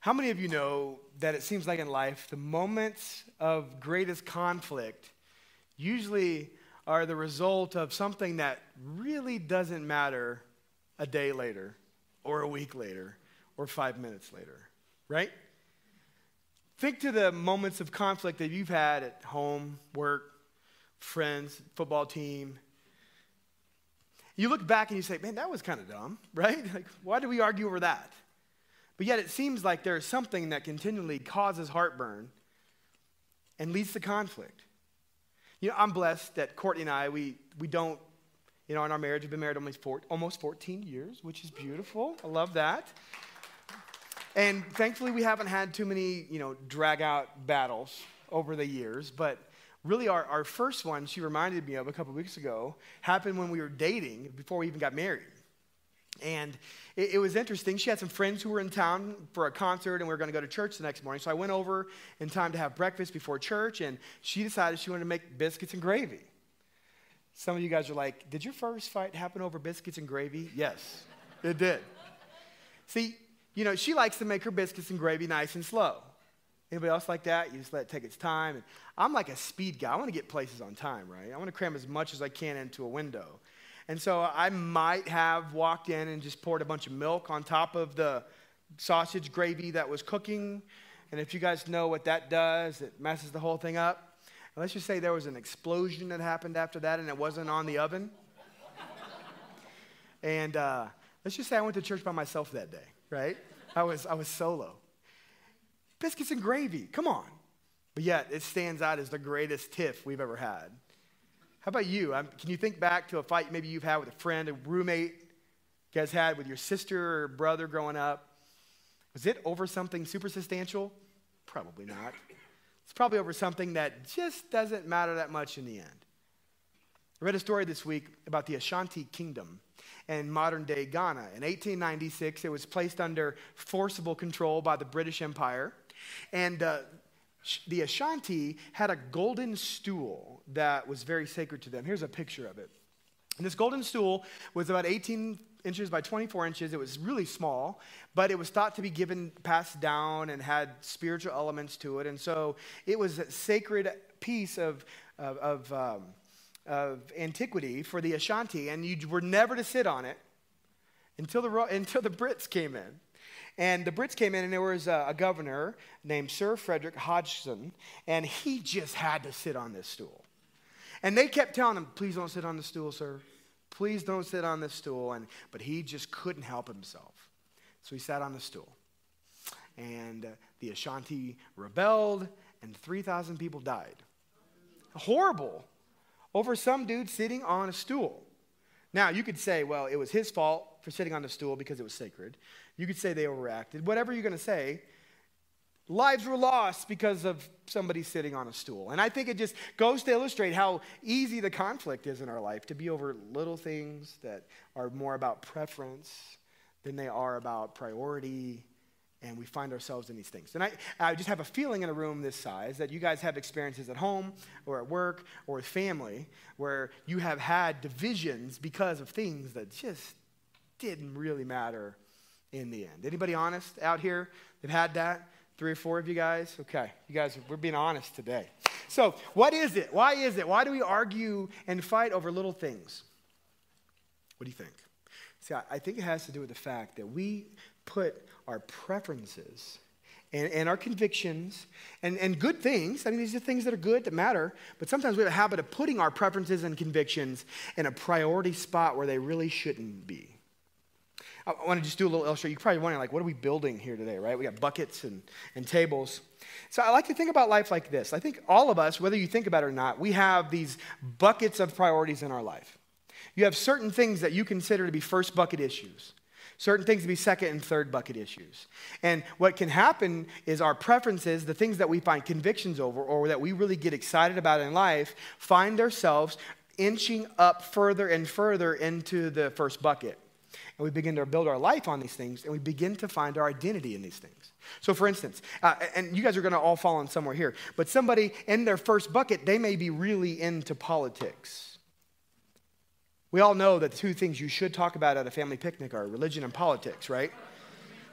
How many of you know that it seems like in life, the moments of greatest conflict usually are the result of something that really doesn't matter a day later, or a week later, or five minutes later, right? Think to the moments of conflict that you've had at home, work, friends, football team. You look back and you say, man, that was kind of dumb, right? Like, why did we argue over that? But yet it seems like there's something that continually causes heartburn and leads to conflict. You know, I'm blessed that Courtney and I, we, we don't, you know, in our marriage, we've been married almost, four, almost 14 years, which is beautiful. I love that. And thankfully, we haven't had too many, you know, drag out battles over the years. But really, our, our first one, she reminded me of a couple of weeks ago, happened when we were dating before we even got married. And it, it, was interesting. She had some friends who were in town for a concert, and we were going to go to church the next morning. So I went over in time to have breakfast before church, and she decided she wanted to make biscuits and gravy. Some of you guys are like, Did your first fight happen over biscuits and gravy? Yes, it did. See, you know, she likes to make her biscuits and gravy nice and slow. Anybody else like that? You just let it take its time. And I'm like a speed guy. I want to get places on time, right? I want to cram as much as I can into a window. And so I might have walked in and just poured a bunch of milk on top of the sausage gravy that was cooking. And if you guys know what that does, it messes the whole thing up. And let's just say there was an explosion that happened after that and it wasn't on the oven. and uh, let's just say I went to church by myself that day, right? I was, I was solo. Biscuits and gravy, come on. But yet, it stands out as the greatest tiff we've ever had. How about you? Um, can you think back to a fight maybe you've had with a friend, a roommate you guys had with your sister or brother growing up? Was it over something super substantial? Probably not. It's probably over something that just doesn't matter that much in the end. I read a story this week about the Ashanti Kingdom in modern day Ghana. In 1896, it was placed under forcible control by the British Empire. And uh, the Ashanti had a golden stool that was very sacred to them. Here's a picture of it. And this golden stool was about 18 inches by 24 inches. It was really small, but it was thought to be given, passed down, and had spiritual elements to it. And so it was a sacred piece of, of, of, um, of antiquity for the Ashanti, and you were never to sit on it until the, until the Brits came in. And the Brits came in, and there was a, a governor named Sir Frederick Hodgson, and he just had to sit on this stool. And they kept telling him, please don't sit on the stool, sir. Please don't sit on this stool. And, but he just couldn't help himself. So he sat on the stool. And uh, the Ashanti rebelled, and 3,000 people died. Horrible. Over some dude sitting on a stool. Now, you could say, well, it was his fault for sitting on the stool because it was sacred. You could say they overreacted. Whatever you're going to say, lives were lost because of somebody sitting on a stool. And I think it just goes to illustrate how easy the conflict is in our life to be over little things that are more about preference than they are about priority. And we find ourselves in these things. And I, I just have a feeling in a room this size that you guys have experiences at home or at work or with family where you have had divisions because of things that just didn't really matter in the end. Anybody honest out here that had that? Three or four of you guys? Okay, you guys, we're being honest today. So, what is it? Why is it? Why do we argue and fight over little things? What do you think? See, I think it has to do with the fact that we put our preferences and, and, our convictions and, and good things. I mean, these are things that are good, that matter, but sometimes we have a habit of putting our preferences and convictions in a priority spot where they really shouldn't be. I want to just do a little illustration. You're probably wondering, like, what are we building here today, right? We got buckets and, and tables. So I like to think about life like this. I think all of us, whether you think about it or not, we have these buckets of priorities in our life. You have certain things that you consider to be first bucket issues, certain things to be second and third bucket issues. And what can happen is our preferences, the things that we find convictions over or that we really get excited about in life, find ourselves inching up further and further into the first bucket and we begin to build our life on these things, and we begin to find our identity in these things. So, for instance, uh, and you guys are going to all fall in somewhere here, but somebody in their first bucket, they may be really into politics. We all know that the two things you should talk about at a family picnic are religion and politics, right?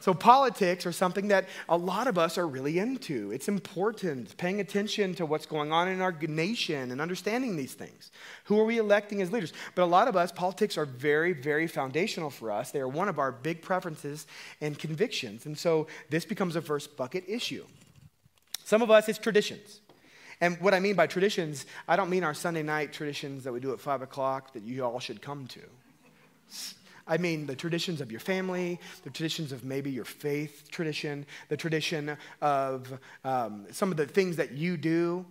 So, politics are something that a lot of us are really into. It's important, paying attention to what's going on in our nation and understanding these things. Who are we electing as leaders? But a lot of us, politics are very, very foundational for us. They are one of our big preferences and convictions. And so, this becomes a first bucket issue. Some of us, it's traditions. And what I mean by traditions, I don't mean our Sunday night traditions that we do at 5 o'clock that you all should come to. I mean the traditions of your family, the traditions of maybe your faith tradition, the tradition of um, some of the things that you do.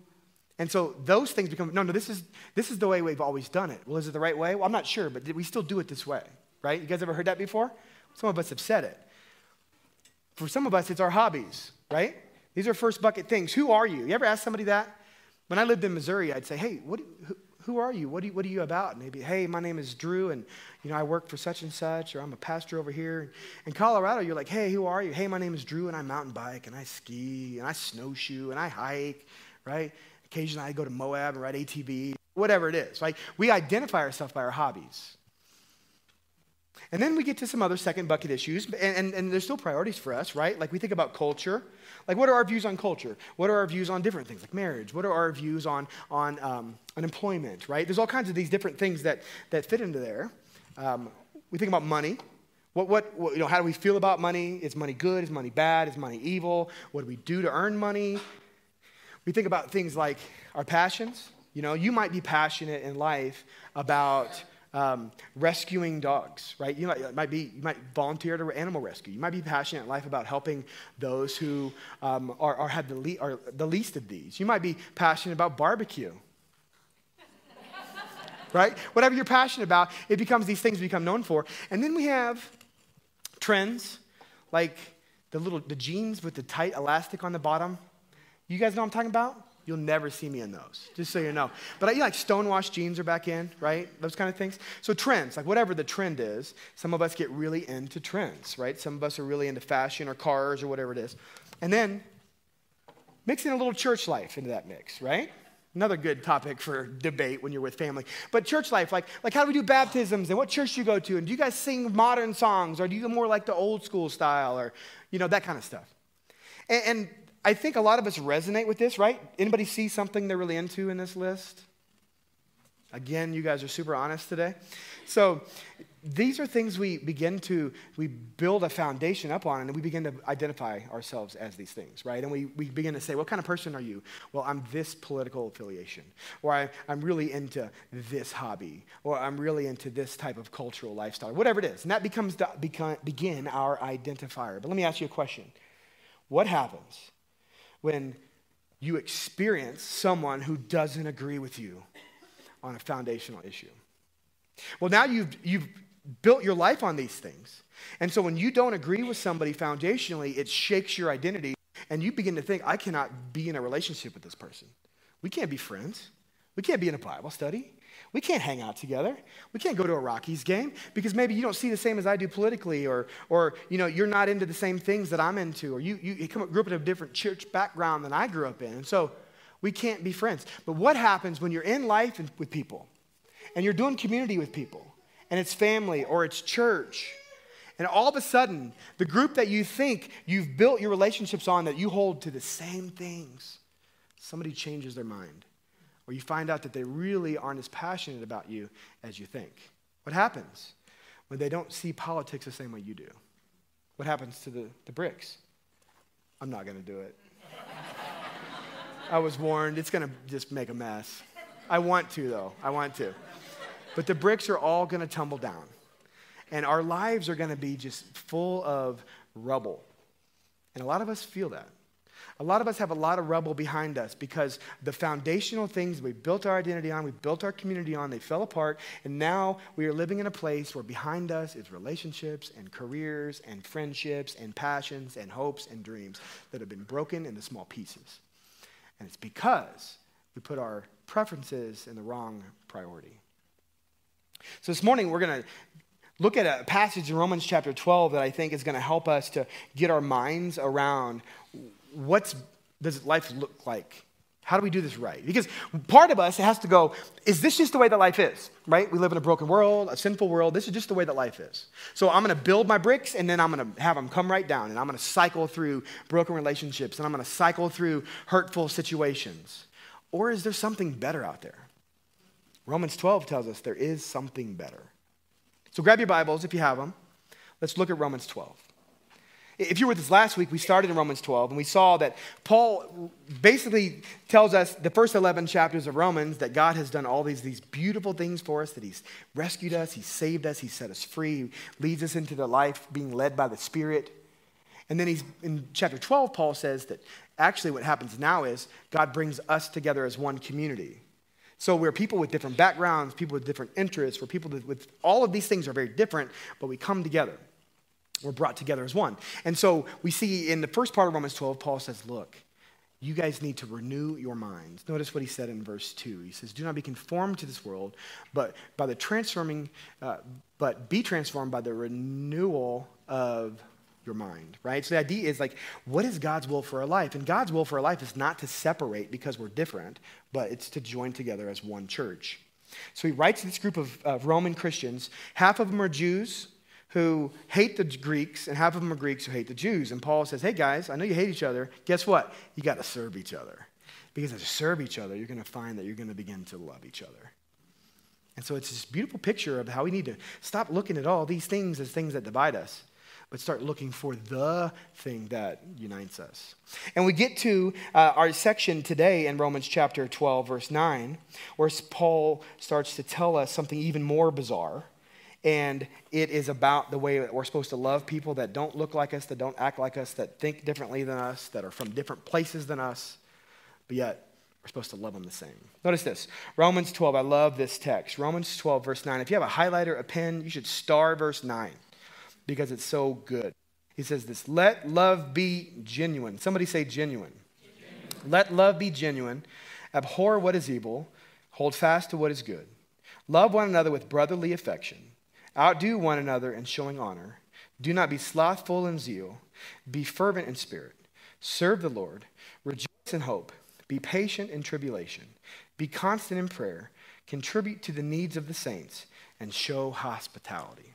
And so those things become, no, no, this is, this is the way we've always done it. Well, is it the right way? Well, I'm not sure, but we still do it this way, right? You guys ever heard that before? Some of us have said it. For some of us, it's our hobbies, right? These are first bucket things. Who are you? You ever ask somebody that? When I lived in Missouri, I'd say, hey, what, who are you? What, are you? what are you about? And they'd be, hey, my name is Drew, and you know, I work for such and such, or I'm a pastor over here. In Colorado, you're like, hey, who are you? Hey, my name is Drew, and I mountain bike, and I ski, and I snowshoe, and I hike, right? Occasionally I go to Moab and ride ATV, whatever it is. Like, we identify ourselves by our hobbies. And then we get to some other second bucket issues, and, and, and, there's still priorities for us, right? Like we think about culture. Like, what are our views on culture? What are our views on different things like marriage? What are our views on, on um, unemployment, right? There's all kinds of these different things that, that fit into there. Um, we think about money. What, what, what, you know, how do we feel about money? Is money good? Is money bad? Is money evil? What do we do to earn money? We think about things like our passions. You know, you might be passionate in life about um, rescuing dogs, right? You might, might, be, you might volunteer to animal rescue. You might be passionate in life about helping those who um, are, are, have the, le- are the least of these. You might be passionate about barbecue. right? Whatever you're passionate about, it becomes these things become known for. And then we have trends like the little the jeans with the tight elastic on the bottom. You guys know what I'm talking about? You'll never see me in those, just so you know. But I, you know, like stonewashed jeans are back in, right? Those kind of things. So trends, like whatever the trend is, some of us get really into trends, right? Some of us are really into fashion or cars or whatever it is. And then mixing a little church life into that mix, right? Another good topic for debate when you're with family. But church life, like, like how do we do baptisms and what church do you go to? And do you guys sing modern songs or do you go more like the old school style or, you know, that kind of stuff? And, and I think a lot of us resonate with this, right? Anybody see something they're really into in this list? Again, you guys are super honest today. So these are things we begin to, we build a foundation up on and we begin to identify ourselves as these things, right? And we, we begin to say, what kind of person are you? Well, I'm this political affiliation. Or I, I'm really into this hobby. Or I'm really into this type of cultural lifestyle. Whatever it is. And that becomes, the, begin our identifier. But let me ask you a question. What happens when you experience someone who doesn't agree with you on a foundational issue. Well, now you've, you've built your life on these things. And so when you don't agree with somebody foundationally, it shakes your identity, and you begin to think, I cannot be in a relationship with this person. We can't be friends. We can't be in a Bible study. We can't hang out together. We can't go to a Rockies game because maybe you don't see the same as I do politically, or, or you know, you're not into the same things that I'm into, or you, you come, grew up in a different church background than I grew up in. And so we can't be friends. But what happens when you're in life with people and you're doing community with people and it's family or it's church? And all of a sudden, the group that you think you've built your relationships on that you hold to the same things, somebody changes their mind or you find out that they really aren't as passionate about you as you think. What happens when they don't see politics the same way you do? What happens to the, the bricks? I'm not going to do it. I was warned, it's going to just make a mess. I want to, though. I want to. But the bricks are all going to tumble down. And our lives are going to be just full of rubble. And a lot of us feel that. A lot of us have a lot of rubble behind us because the foundational things we built our identity on, we built our community on, they fell apart, and now we are living in a place where behind us is relationships and careers and friendships and passions and hopes and dreams that have been broken into small pieces. And it's because we put our preferences in the wrong priority. So this morning we're going to look at a passage in Romans chapter 12 that I think is going to help us to get our minds around what does life look like How do we do this right? Because part of us it has to go, is this just the way that life is, right? We live in a broken world, a sinful world. This is just the way that life is. So I'm going to build my bricks and then I'm going to have them come right down and I'm going to cycle through broken relationships and I'm going to cycle through hurtful situations. Or is there something better out there? Romans 12 tells us there is something better. So grab your Bibles if you have them. Let's look at Romans 12. If you were with us last week, we started in Romans 12, and we saw that Paul basically tells us the first 11 chapters of Romans that God has done all these, these beautiful things for us, that He's rescued us, He's saved us, He's set us free, leads us into the life being led by the Spirit. And then he's, in chapter 12, Paul says that actually what happens now is God brings us together as one community. So we're people with different backgrounds, people with different interests, we're people with all of these things are very different, but we come together. We're brought together as one. And so we see in the first part of Romans 12, Paul says, Look, you guys need to renew your minds. Notice what he said in verse 2. He says, Do not be conformed to this world, but by the transforming, uh, but be transformed by the renewal of your mind, right? So the idea is like, what is God's will for our life? And God's will for our life is not to separate because we're different, but it's to join together as one church. So he writes to this group of, of Roman Christians. Half of them are Jews, who hate the Greeks, and half of them are Greeks who hate the Jews. And Paul says, Hey guys, I know you hate each other. Guess what? You got to serve each other. Because as you serve each other, you're going to find that you're going to begin to love each other. And so it's this beautiful picture of how we need to stop looking at all these things as things that divide us, but start looking for the thing that unites us. And we get to uh, our section today in Romans chapter 12, verse 9, where Paul starts to tell us something even more bizarre and it is about the way that we're supposed to love people that don't look like us, that don't act like us, that think differently than us, that are from different places than us, but yet we're supposed to love them the same. Notice this Romans 12, I love this text. Romans 12, verse 9. If you have a highlighter, a pen, you should star verse 9 because it's so good. He says this Let love be genuine. Somebody say genuine. genuine. Let love be genuine. Abhor what is evil. Hold fast to what is good. Love one another with brotherly affection. Outdo one another in showing honor. Do not be slothful in zeal. Be fervent in spirit. Serve the Lord. Rejoice in hope. Be patient in tribulation. Be constant in prayer. Contribute to the needs of the saints and show hospitality.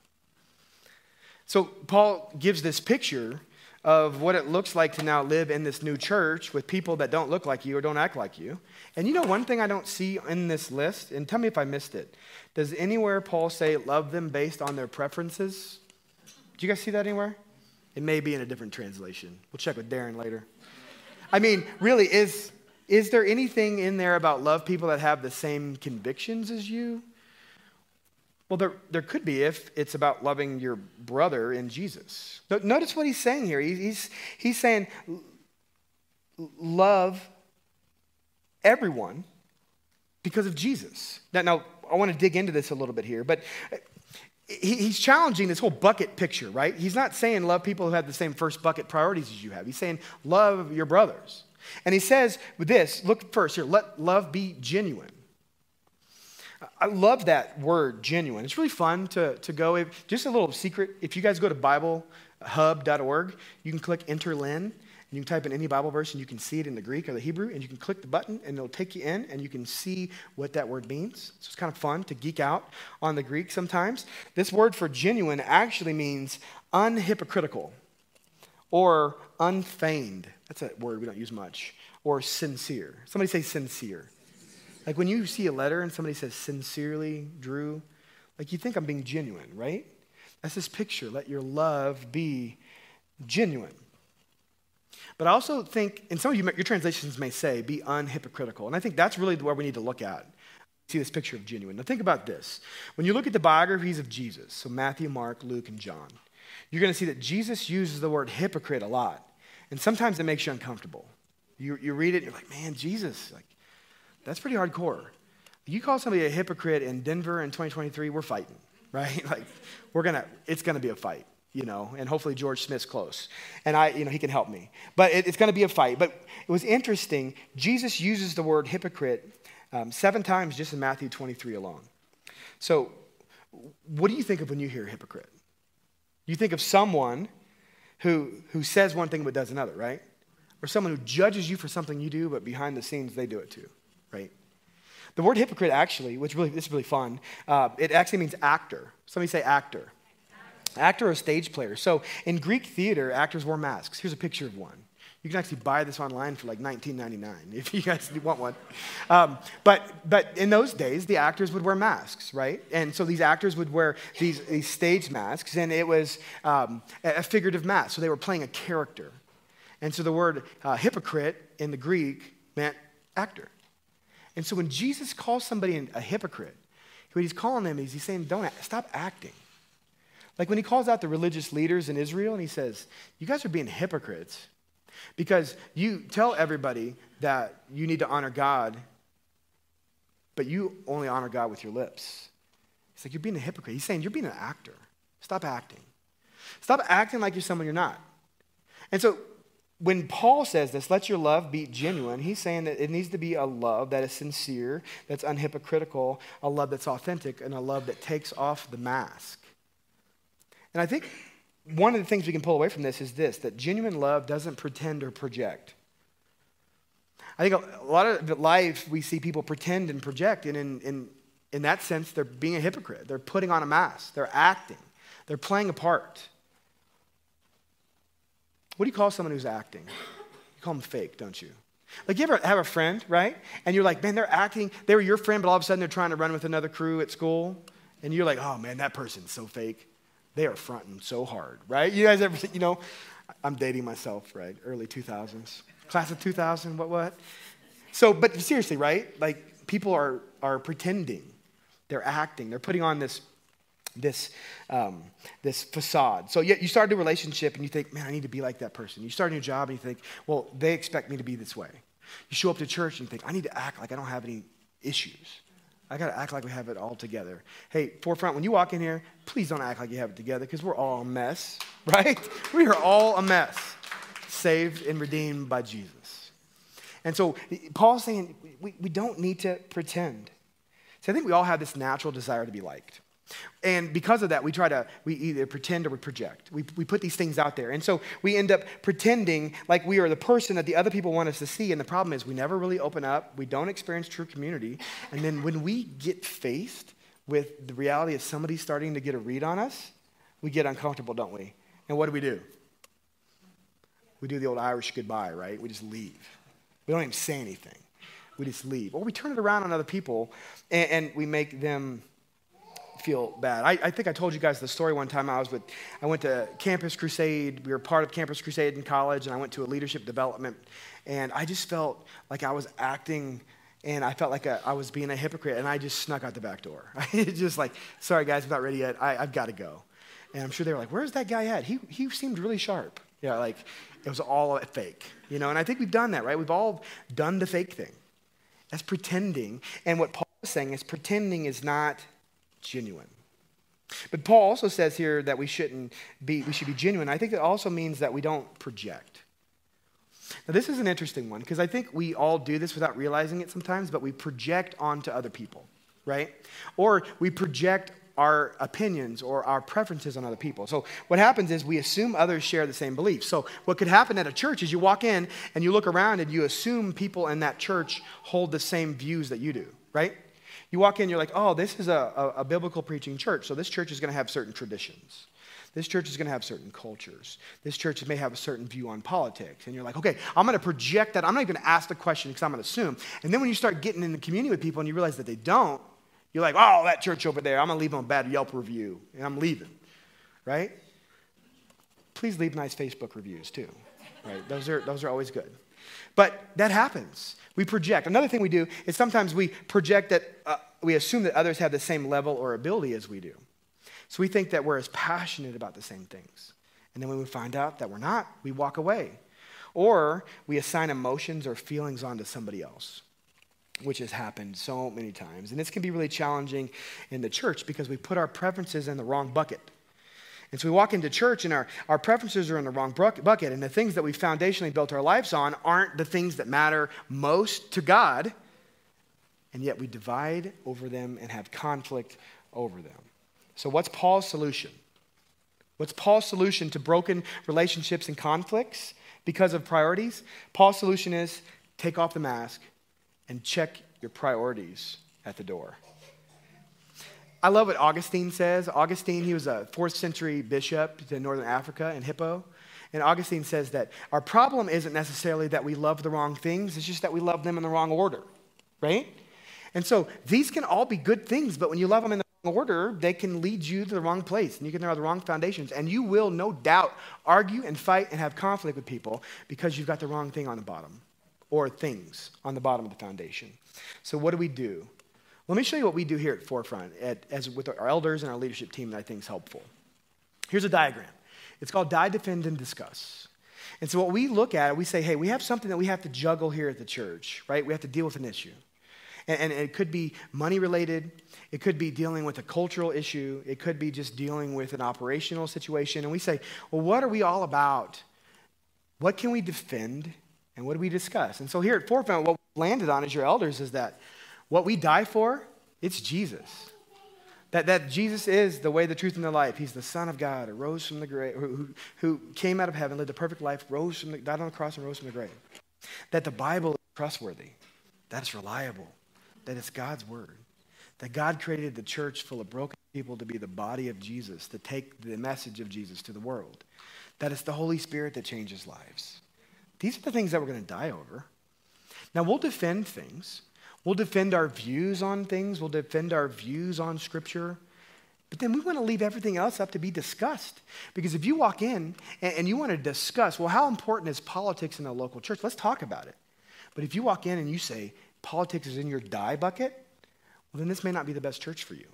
So, Paul gives this picture of what it looks like to now live in this new church with people that don't look like you or don't act like you. And you know, one thing I don't see in this list, and tell me if I missed it. Does anywhere Paul say love them based on their preferences? Do you guys see that anywhere? It may be in a different translation. We'll check with Darren later. I mean, really, is, is there anything in there about love people that have the same convictions as you? Well, there, there could be if it's about loving your brother in Jesus. Notice what he's saying here. He's, he's saying, love everyone because of Jesus. Now, now, I want to dig into this a little bit here, but uh, he, he's challenging this whole bucket picture, right? He's not saying love people who have the same first bucket priorities as you have. He's saying love your brothers. And he says with this, look first here, let love be genuine. I love that word, genuine. It's really fun to, to go. If, just a little secret if you guys go to BibleHub.org, you can click Enter Interlin, and you can type in any Bible verse, and you can see it in the Greek or the Hebrew, and you can click the button, and it'll take you in, and you can see what that word means. So it's kind of fun to geek out on the Greek sometimes. This word for genuine actually means unhypocritical or unfeigned. That's a word we don't use much. Or sincere. Somebody say sincere. Like when you see a letter and somebody says, sincerely, Drew, like you think I'm being genuine, right? That's this picture. Let your love be genuine. But I also think, and some of you, your translations may say, be unhypocritical. And I think that's really where we need to look at. See this picture of genuine. Now think about this. When you look at the biographies of Jesus, so Matthew, Mark, Luke, and John, you're going to see that Jesus uses the word hypocrite a lot. And sometimes it makes you uncomfortable. You, you read it, and you're like, man, Jesus, like, that's pretty hardcore. You call somebody a hypocrite in Denver in 2023, we're fighting, right? Like, we're gonna, it's gonna be a fight, you know, and hopefully George Smith's close. And I, you know, he can help me. But it, it's gonna be a fight. But it was interesting, Jesus uses the word hypocrite um, seven times just in Matthew 23 alone. So, what do you think of when you hear hypocrite? You think of someone who, who says one thing but does another, right? or someone who judges you for something you do, but behind the scenes they do it too? The word hypocrite actually, which really this is really fun, uh, it actually means actor. Somebody say actor. Actor or stage player. So in Greek theater, actors wore masks. Here's a picture of one. You can actually buy this online for like $19.99 if you guys want one. Um, but, but in those days, the actors would wear masks, right? And so these actors would wear these, these stage masks, and it was um, a figurative mask. So they were playing a character. And so the word uh, hypocrite in the Greek meant actor. And so when Jesus calls somebody a hypocrite, what he's calling them is he's saying, don't stop acting. Like when he calls out the religious leaders in Israel and he says, You guys are being hypocrites because you tell everybody that you need to honor God, but you only honor God with your lips. It's like you're being a hypocrite. He's saying you're being an actor. Stop acting. Stop acting like you're someone you're not. And so when Paul says this, let your love be genuine, he's saying that it needs to be a love that is sincere, that's unhypocritical, a love that's authentic, and a love that takes off the mask. And I think one of the things we can pull away from this is this that genuine love doesn't pretend or project. I think a, lot of life we see people pretend and project, and in, in, in that sense, they're being a hypocrite. They're putting on a mask, they're acting, they're playing a part. What do you call someone who's acting? You call them fake, don't you? Like, you ever have a friend, right? And you're like, man, they're acting, they were your friend, but all of a sudden they're trying to run with another crew at school. And you're like, oh man, that person's so fake they are fronting so hard, right? You guys ever, you know, I'm dating myself, right? Early 2000s. Class of 2000, what, what? So, but seriously, right? Like, people are, are pretending. They're acting. They're putting on this, this, um, this facade. So, yet you start a relationship and you think, man, I need to be like that person. You start a new job and you think, well, they expect me to be this way. You show up to church and you think, I need to act like I don't have any issues. I got to act like we have it all together. Hey, forefront, when you walk in here, please don't act like you have it together because we're all a mess, right? We are all a mess, saved and redeemed by Jesus. And so Paul's saying we, we don't need to pretend. So I think we all have this natural desire to be liked. And because of that, we try to, we either pretend or we project. We, we put these things out there. And so we end up pretending like we are the person that the other people want us to see. And the problem is we never really open up. We don't experience true community. And then when we get faced with the reality of somebody starting to get a read on us, we get uncomfortable, don't we? And what do we do? We do the old Irish goodbye, right? We just leave. We don't even say anything. We just leave. Or we turn it around on other people and, and we make them feel bad. I, I, think I told you guys the story one time. I was with, I went to Campus Crusade. We were part of Campus Crusade in college, and I went to a leadership development, and I just felt like I was acting, and I felt like a, I was being a hypocrite, and I just snuck out the back door. I just like, sorry guys, I'm not ready yet. I, I've got to go. And I'm sure they were like, where's that guy at? He, he seemed really sharp. Yeah, like it was all fake, you know. And I think we've done that, right? We've all done the fake thing. That's pretending. And what Paul is saying is pretending is not genuine. But Paul also says here that we shouldn't be, we should be genuine. I think that also means that we don't project. Now, this is an interesting one because I think we all do this without realizing it sometimes, but we project onto other people, right? Or we project our opinions or our preferences on other people. So, what happens is we assume others share the same beliefs. So, what could happen at a church is you walk in and you look around and you assume people in that church hold the same views that you do, right? You walk in, you're like, oh, this is a, a, a biblical preaching church, so this church is going to have certain traditions. This church is going to have certain cultures. This church may have a certain view on politics. And you're like, okay, I'm going to project that. I'm not even going to ask the question because I'm going to assume. And then when you start getting in the community with people and you realize that they don't, you're like, oh, that church over there, I'm going to leave them a bad Yelp review and I'm leaving, right? Please leave nice Facebook reviews too, right? Those are, those are always good. But that happens. We project. Another thing we do is sometimes we project that uh, we assume that others have the same level or ability as we do. So we think that we're as passionate about the same things. And then when we find out that we're not, we walk away. Or we assign emotions or feelings onto somebody else, which has happened so many times. And this can be really challenging in the church because we put our preferences in the wrong bucket. And so we walk into church and our, our preferences are in the wrong bucket. And the things that we foundationally built our lives on aren't the things that matter most to God. And yet we divide over them and have conflict over them. So, what's Paul's solution? What's Paul's solution to broken relationships and conflicts? because of priorities, Paul's solution is take off the mask and check your priorities at the door. I love what Augustine says. Augustine, he was a fourth century bishop to northern Africa in Hippo. And Augustine says that our problem isn't necessarily that we love the wrong things, it's just that we love them in the wrong order, right? And so these can all be good things, but when you love them in the wrong order, they can lead you to the wrong place and you can have the wrong foundations. And you will, no doubt, argue and fight and have conflict with people because you've got the wrong thing on the bottom or things on the bottom of the foundation. So, what do we do? Let me show you what we do here at Forefront at, as with our elders and our leadership team that I think is helpful. Here's a diagram. It's called Die, Defend, and Discuss. And so what we look at, we say, hey, we have something that we have to juggle here at the church, right? We have to deal with an issue. And, and it could be money related, it could be dealing with a cultural issue, it could be just dealing with an operational situation. And we say, well, what are we all about? What can we defend? And what do we discuss? And so here at Forefront, what we landed on as your elders is that what we die for, it's Jesus. That, that Jesus is the way, the truth, and the life. He's the Son of God who rose from the grave, who, who came out of heaven, lived a perfect life, rose from the, died on the cross, and rose from the grave. That the Bible is trustworthy, that it's reliable, that it's God's word. That God created the church full of broken people to be the body of Jesus, to take the message of Jesus to the world. That it's the Holy Spirit that changes lives. These are the things that we're going to die over. Now, we'll defend things. We'll defend our views on things, we'll defend our views on Scripture. But then we want to leave everything else up to be discussed. Because if you walk in and, and, you want to discuss, well, how important is politics in the local church? Let's talk about it. But if you walk in and you say, politics is in your die bucket, well, then this may not be the best church for you.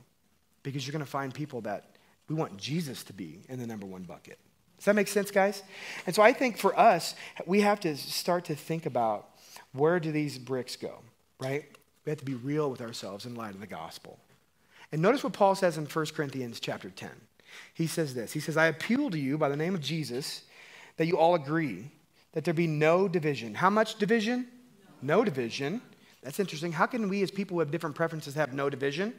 Because you're going to find people that we want Jesus to be in the number one bucket. Does that make sense, guys? And so I think for us, we have to start to think about where do these bricks go, right? We have to be real with ourselves in light of the gospel. And notice what Paul says in 1 Corinthians chapter 10. He says this He says, I appeal to you by the name of Jesus that you all agree that there be no division. How much division? No, no division. That's interesting. How can we, as people who have different preferences, have no division?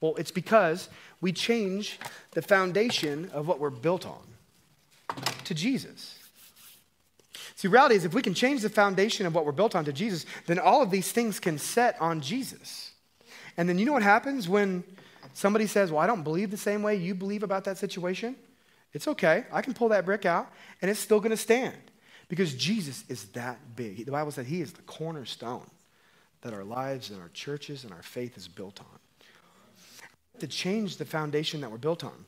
Well, it's because we change the foundation of what we're built on to Jesus. See, reality is if we can change the foundation of what we're built on to Jesus, then all of these things can set on Jesus. And then you know what happens when somebody says, Well, I don't believe the same way you believe about that situation? It's okay. I can pull that brick out and it's still going to stand because Jesus is that big. The Bible said he is the cornerstone that our lives and our churches and our faith is built on. To change the foundation that we're built on.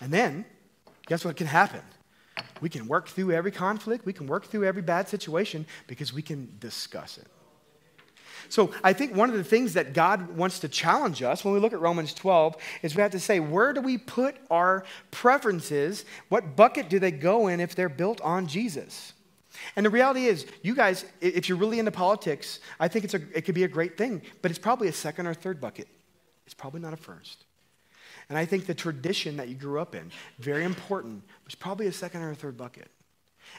And then, guess what can happen? We can work through every conflict, we can work through every bad situation because we can discuss it. So I think one of the things that God wants to challenge us when we look at Romans 12 is we have to say, where do we put our preferences? What bucket do they go in if they're built on Jesus? And the reality is, you guys, if you're really into politics, I think it's a, it could be a great thing, but it's probably a second or third bucket. It's probably not a first. And I think the tradition that you grew up in, very important, was probably a second or a third bucket.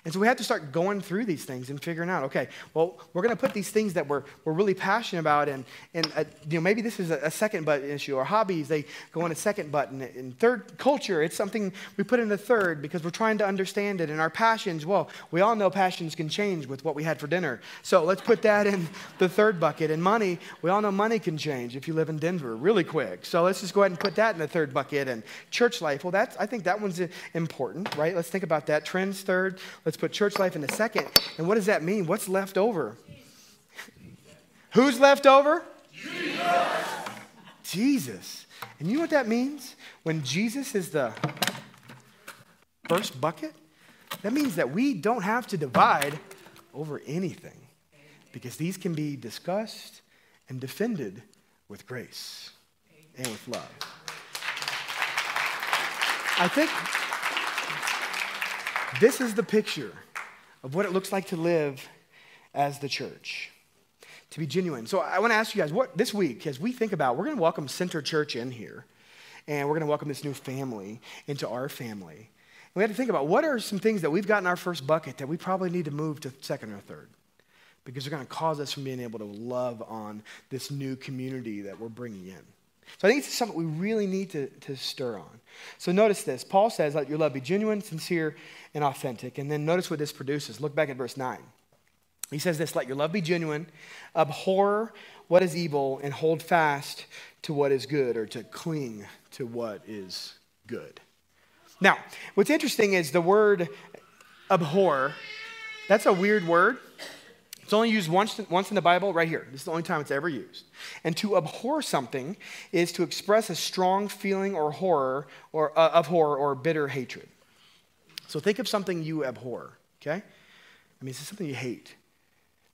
And so we have to start going through these things and figuring out, okay, well, we're going to put these things that we're, we're really passionate about, and, and uh, you know, maybe this is a, a, second button issue, or hobbies, they go in a second button. In third culture, it's something we put in the third because we're trying to understand it. And our passions, well, we all know passions can change with what we had for dinner. So let's put that in the third bucket. And money, we all know money can change if you live in Denver really quick. So let's just go ahead and put that in the third bucket. And church life, well, that's, I think that one's important, right? Let's think about that. Trends third. Let's put church life in a second. And what does that mean? What's left over? Who's left over? Jesus. Jesus. And you know what that means? When Jesus is the first bucket, that means that we don't have to divide over anything because these can be discussed and defended with grace and with love. I think this is the picture of what it looks like to live as the church, to be genuine. So I want to ask you guys, what this week, as we think about, we're going to welcome Center Church in here, and we're going to welcome this new family into our family. And we have to think about what are some things that we've got in our first bucket that we probably need to move to second or third because they're going to cause us from being able to love on this new community that we're bringing in. So I think it's something we really need to, to stir on. So notice this. Paul says, let your love be genuine, sincere, and authentic. And then notice what this produces. Look back at verse 9. He says this let your love be genuine, abhor what is evil, and hold fast to what is good, or to cling to what is good. Now, what's interesting is the word abhor, that's a weird word. It's only used once, once in the Bible, right here. This is the only time it's ever used. And to abhor something is to express a strong feeling or horror or uh, of horror or bitter hatred. So think of something you abhor, okay? I mean, this is something you hate.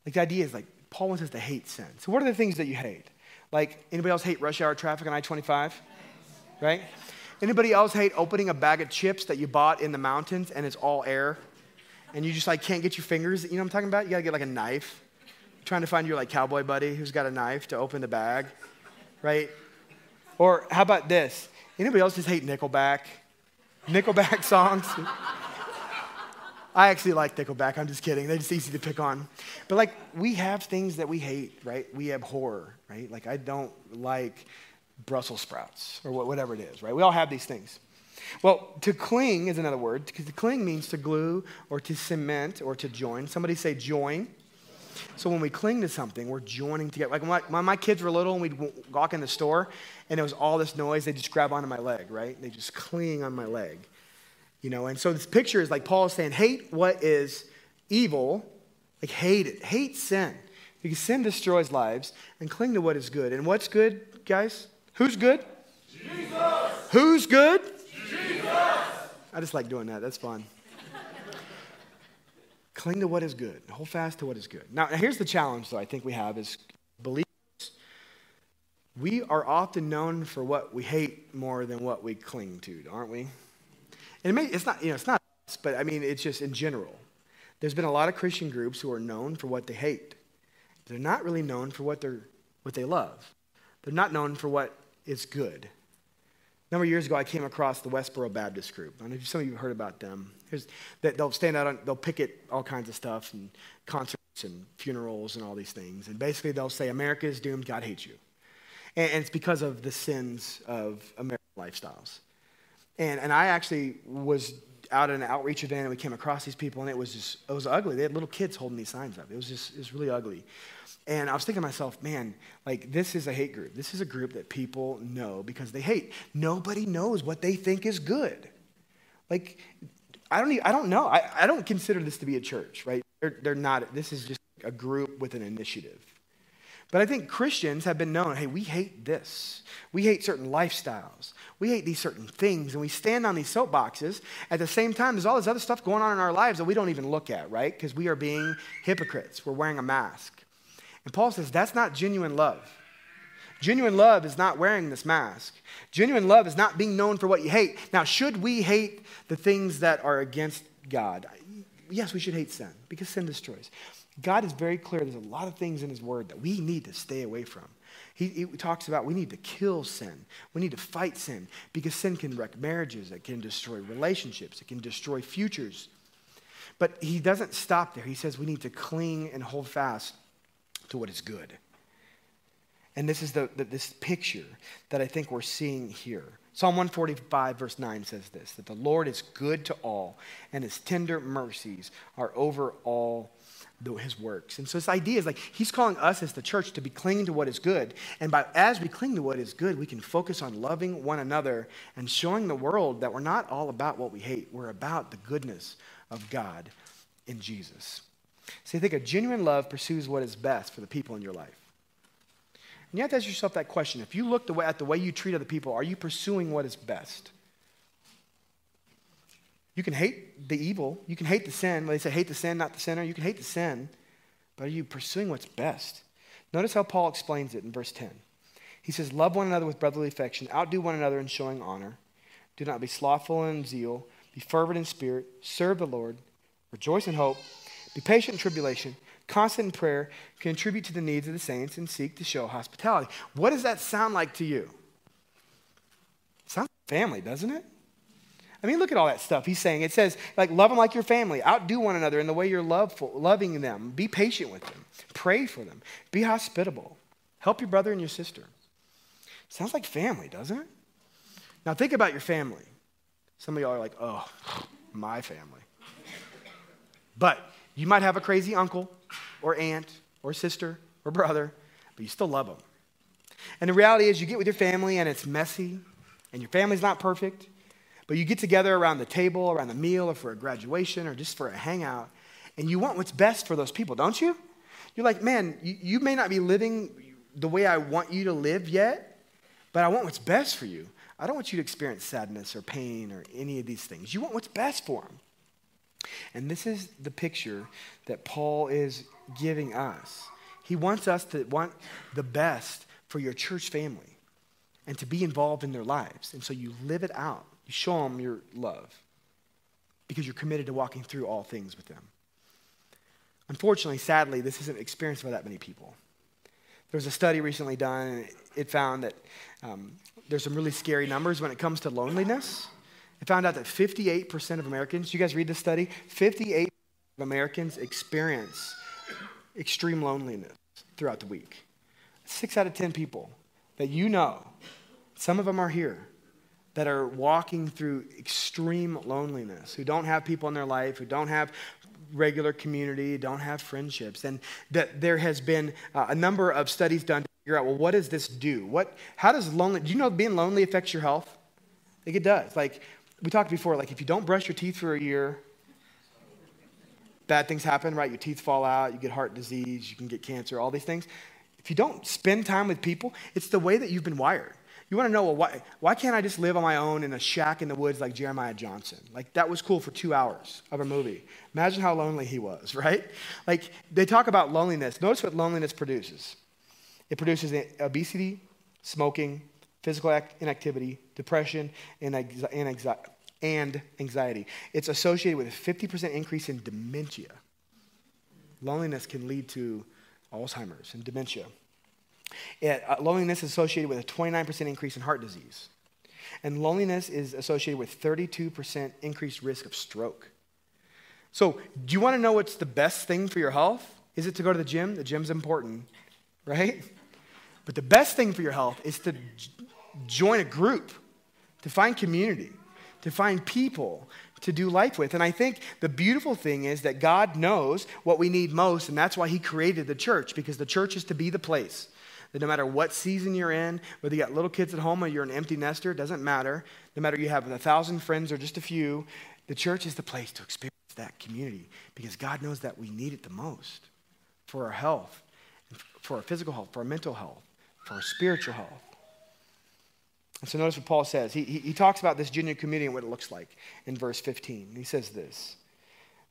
Like the idea is like Paul wants us to hate sin. So what are the things that you hate? Like anybody else hate rush hour traffic on I-25? Right? Anybody else hate opening a bag of chips that you bought in the mountains and it's all air? And you just like can't get your fingers, you know what I'm talking about? You gotta get like a knife. You're trying to find your like cowboy buddy who's got a knife to open the bag, right? Or how about this? Anybody else just hate Nickelback? Nickelback songs? I actually like Nickelback. I'm just kidding. They're just easy to pick on. But like, we have things that we hate, right? We abhor, right? Like, I don't like Brussels sprouts or whatever it is, right? We all have these things. Well, to cling is another word. To cling means to glue or to cement or to join. Somebody say join. So when we cling to something, we're joining together. Like when my, my kids were little and we'd walk in the store and there was all this noise, they just grab onto my leg, right? They just cling on my leg. You know, and so this picture is like Paul is saying, hate what is evil, like hate it, hate sin. Because sin destroys lives and cling to what is good. And what's good, guys? Who's good? Jesus. Who's good? I just like doing that. That's fun. Cling to what is good. Hold fast to what is good. Now, here's the challenge, though, I think we have is believers. We are often known for what we hate more than what we cling to, aren't we? And it may, it's not, you know, it's not us, but I mean, it's just in general. There's been a lot of Christian groups who are known for what they hate. They're not really known for what, they're, what they love. They're not known for what is good. A number of years ago, I came across the Westboro Baptist Group. I know some of you have heard about them. that they'll stand out, on, they'll picket all kinds of stuff and concerts and funerals and all these things. And basically, they'll say, America is doomed, God hates you. And, and it's because of the sins of American lifestyles. And, and I actually was out at an outreach event and we came across these people and it was just, it was ugly. They had little kids holding these signs up. It was just, it was really ugly. And I was thinking to myself, man, like this is a hate group. This is a group that people know because they hate. Nobody knows what they think is good. Like, I don't, even, I don't know. I, I don't consider this to be a church, right? They're, they're not, this is just a group with an initiative. But I think Christians have been known hey, we hate this. We hate certain lifestyles. We hate these certain things. And we stand on these soapboxes. At the same time, there's all this other stuff going on in our lives that we don't even look at, right? Because we are being hypocrites. We're wearing a mask. And Paul says that's not genuine love. Genuine love is not wearing this mask. Genuine love is not being known for what you hate. Now, should we hate the things that are against God? Yes, we should hate sin because sin destroys. God is very clear. There's a lot of things in His Word that we need to stay away from. He, he, talks about we need to kill sin. We need to fight sin because sin can wreck marriages, it can destroy relationships, it can destroy futures. But he doesn't stop there. He says we need to cling and hold fast to what is good. And this is the, the, this picture that I think we're seeing here. Psalm 145, verse 9 says this that the Lord is good to all, and his tender mercies are over all his works. And so this idea is like he's calling us as the church to be clinging to what is good. And by, as we cling to what is good, we can focus on loving one another and showing the world that we're not all about what we hate. We're about the goodness of God in Jesus. See, I think a genuine love pursues what is best for the people in your life. And you have to ask yourself that question. If you look the way, at the way you treat other people, are you pursuing what is best? You can hate the evil. You can hate the sin. They say hate the sin, not the sinner. You can hate the sin, but are you pursuing what's best? Notice how Paul explains it in verse 10. He says, Love one another with brotherly affection, outdo one another in showing honor. Do not be slothful in zeal, be fervent in spirit, serve the Lord, rejoice in hope be patient in tribulation, constant in prayer, contribute to the needs of the saints, and seek to show hospitality. What does that sound like to you? Sounds like family, doesn't it? I mean, look at all that stuff he's saying. It says, like, love them like your family. Outdo one another in the way you're loveful, loving them. Be patient with them. Pray for them. Be hospitable. Help your brother and your sister. Sounds like family, doesn't it? Now think about your family. Some of y'all are like, oh, my family. But you might have a crazy uncle or aunt or sister or brother, but you still love them. And the reality is, you get with your family and it's messy, and your family's not perfect, but you get together around the table, around the meal, or for a graduation, or just for a hangout, and you want what's best for those people, don't you? You're like, man, you, you may not be living the way I want you to live yet, but I want what's best for you. I don't want you to experience sadness or pain or any of these things. You want what's best for them. And this is the picture that Paul is giving us. He wants us to want the best for your church family and to be involved in their lives. And so you live it out. You show them your love because you're committed to walking through all things with them. Unfortunately, sadly, this isn't experienced by that many people. There was a study recently done, and it found that um, there's some really scary numbers when it comes to loneliness. It found out that 58% of Americans, you guys read this study? 58% of Americans experience extreme loneliness throughout the week. Six out of 10 people that you know, some of them are here, that are walking through extreme loneliness, who don't have people in their life, who don't have regular community, don't have friendships. And that there has been uh, a number of studies done to figure out, well, what does this do? What, how does lonely, do you know being lonely affects your health? Like it does. Like we talked before, like if you don't brush your teeth for a year, bad things happen, right? Your teeth fall out, you get heart disease, you can get cancer, all these things. If you don't spend time with people, it's the way that you've been wired. You want to know, well, why, why can't I just live on my own in a shack in the woods like Jeremiah Johnson? Like, that was cool for two hours of a movie. Imagine how lonely he was, right? Like, they talk about loneliness. Notice what loneliness produces it produces obesity, smoking, physical inactivity, depression, and, anxiety. It's associated with a 50% increase in dementia. Loneliness can lead to Alzheimer's and dementia. It, uh, loneliness is associated with a 29% increase in heart disease. And loneliness is associated with 32% increased risk of stroke. So, do you want to know what's the best thing for your health? Is it to go to the gym? The gym's important, right? But the best thing for your health is to join a group, to find community, to find people to do life with. And I think the beautiful thing is that God knows what we need most, and that's why He created the church, because the church is to be the place that no matter what season you're in, whether you got little kids at home or you're an empty nester, it doesn't matter. No matter you have a thousand friends or just a few, the church is the place to experience that community because God knows that we need it the most for our health, for our physical health, for our mental health, for our spiritual health. And so notice what Paul says. He, he, he, talks about this genuine community and what it looks like in verse 15. He says this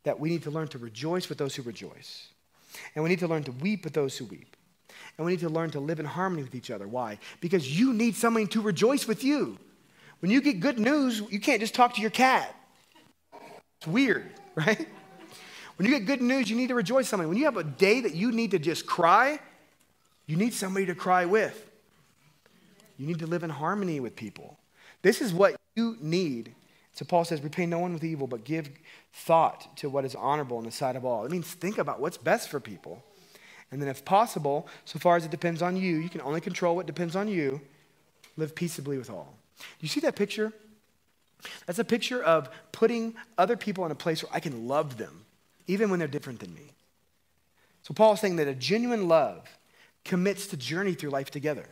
that we need to learn to rejoice with those who rejoice, and we need to learn to weep with those who weep. And we need to learn to live in harmony with each other. Why? Because you need someone to rejoice with you. When you get good news, you can't just talk to your cat. It's weird, right? When you get good news, you need to rejoice somebody. When you have a day that you need to just cry, you need somebody to cry with. You need to live in harmony with people. This is what you need. So Paul says, repay no one with evil, but give thought to what is honorable in the sight of all. It means think about what's best for people. And then, if possible, so far as it depends on you, you can only control what depends on you, live peaceably with all. You see that picture? That's a picture of putting other people in a place where I can love them, even when they're different than me. So, Paul is saying that a genuine love commits to journey through life together.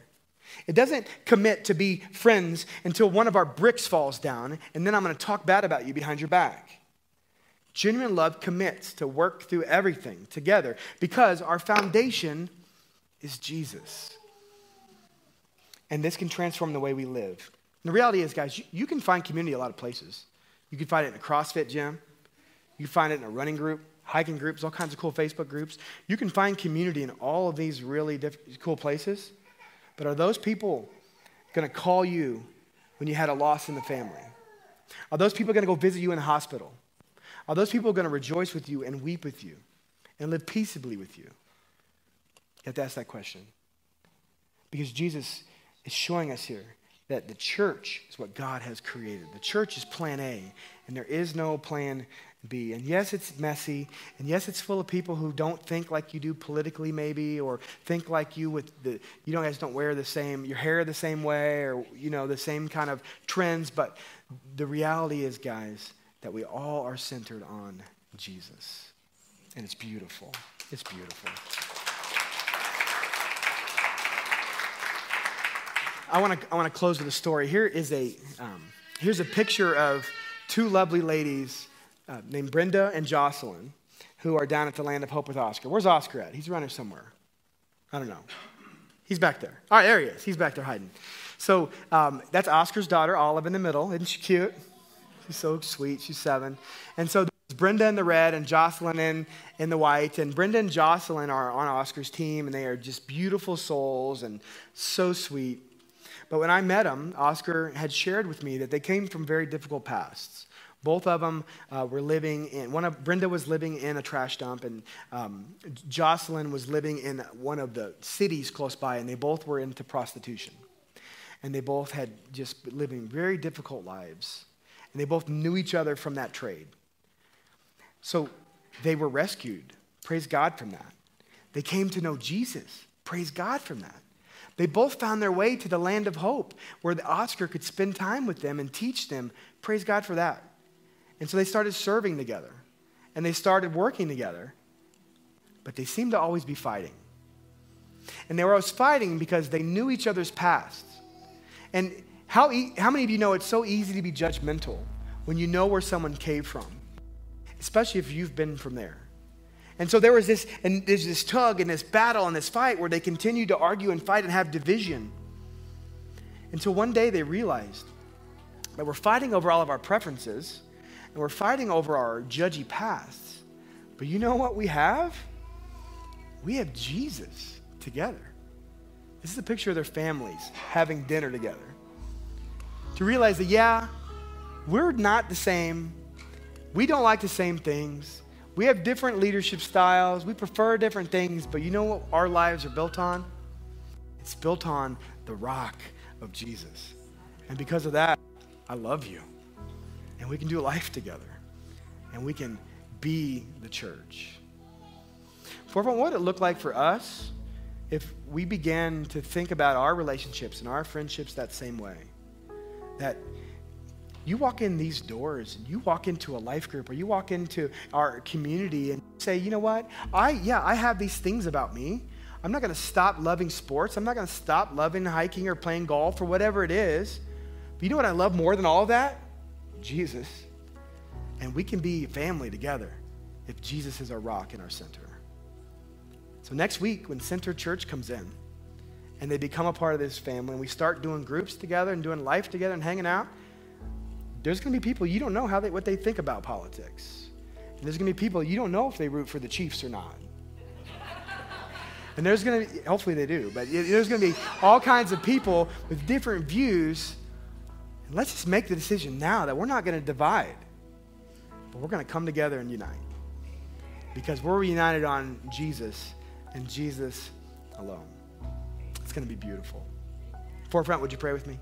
It doesn't commit to be friends until one of our bricks falls down, and then I'm going to talk bad about you behind your back. Genuine love commits to work through everything together because our foundation is Jesus. And this can transform the way we live. And the reality is, guys, you, you can find community a lot of places. You can find it in a CrossFit gym, you can find it in a running group, hiking groups, all kinds of cool Facebook groups. You can find community in all of these really diff- cool places. But are those people going to call you when you had a loss in the family? Are those people going to go visit you in the hospital? Are those people going to rejoice with you and weep with you and live peaceably with you? You have to ask that question. Because Jesus is showing us here that the church is what God has created. The church is plan A, and there is no plan be. And yes, it's messy. And yes, it's full of people who don't think like you do politically, maybe, or think like you with the, you guys don't wear the same, your hair the same way, or, you know, the same kind of trends. But the reality is, guys, that we all are centered on Jesus. And it's beautiful. It's beautiful. I want to I want to close with a story. Here is a um, here's a picture of two lovely ladies uh, named Brenda and Jocelyn who are down at the Land of Hope with Oscar. Where's Oscar at? He's running somewhere. I don't know. He's back there. All right, there he is. He's back there hiding. So um, that's Oscar's daughter, Olive, in the middle. Isn't she cute? She's so sweet. She's seven. And so there's Brenda in the red and Jocelyn in, in the white. And Brenda and Jocelyn are on Oscar's team, and they are just beautiful souls and so sweet. But when I met them, Oscar had shared with me that they came from very difficult pasts. Both of them uh, were living in, one of, Brenda was living in a trash dump, and um, Jocelyn was living in one of the cities close by, and they both were into prostitution. And they both had just living very difficult lives. And they both knew each other from that trade. So they were rescued. Praise God from that. They came to know Jesus. Praise God from that. They both found their way to the land of hope where the Oscar could spend time with them and teach them. Praise God for that. And so they started serving together and they started working together. But they seemed to always be fighting. And they were always fighting because they knew each other's pasts. And how, e- how many of you know it's so easy to be judgmental when you know where someone came from, especially if you've been from there? And so there was this, and there's this tug and this battle and this fight where they continued to argue and fight and have division. Until one day they realized that we're fighting over all of our preferences and we're fighting over our judgy pasts. But you know what we have? We have Jesus together. This is a picture of their families having dinner together. To realize that, yeah, we're not the same. We don't like the same things. We have different leadership styles. We prefer different things. But you know what our lives are built on? It's built on the rock of Jesus. And because of that, I love you. And we can do life together. And we can be the church. Forefront, what would it look like for us if we began to think about our relationships and our friendships that same way? That you walk in these doors and you walk into a life group or you walk into our community and say, you know what? I, yeah, I have these things about me. I'm not going to stop loving sports. I'm not going to stop loving hiking or playing golf or whatever it is. But you know what I love more than all of that? Jesus. And we can be family together if Jesus is our rock and our center. So next week, when Center Church comes in and they become a part of this family and we start doing groups together and doing life together and hanging out, there's going to be people you don't know how they, what they think about politics. And there's going to be people you don't know if they root for the Chiefs or not. and there's going to be, hopefully they do, but there's going to be all kinds of people with different views. And let's just make the decision now that we're not going to divide, but we're going to come together and unite. Because we're united on Jesus and Jesus alone. It's going to be beautiful. Forefront, would you pray with me?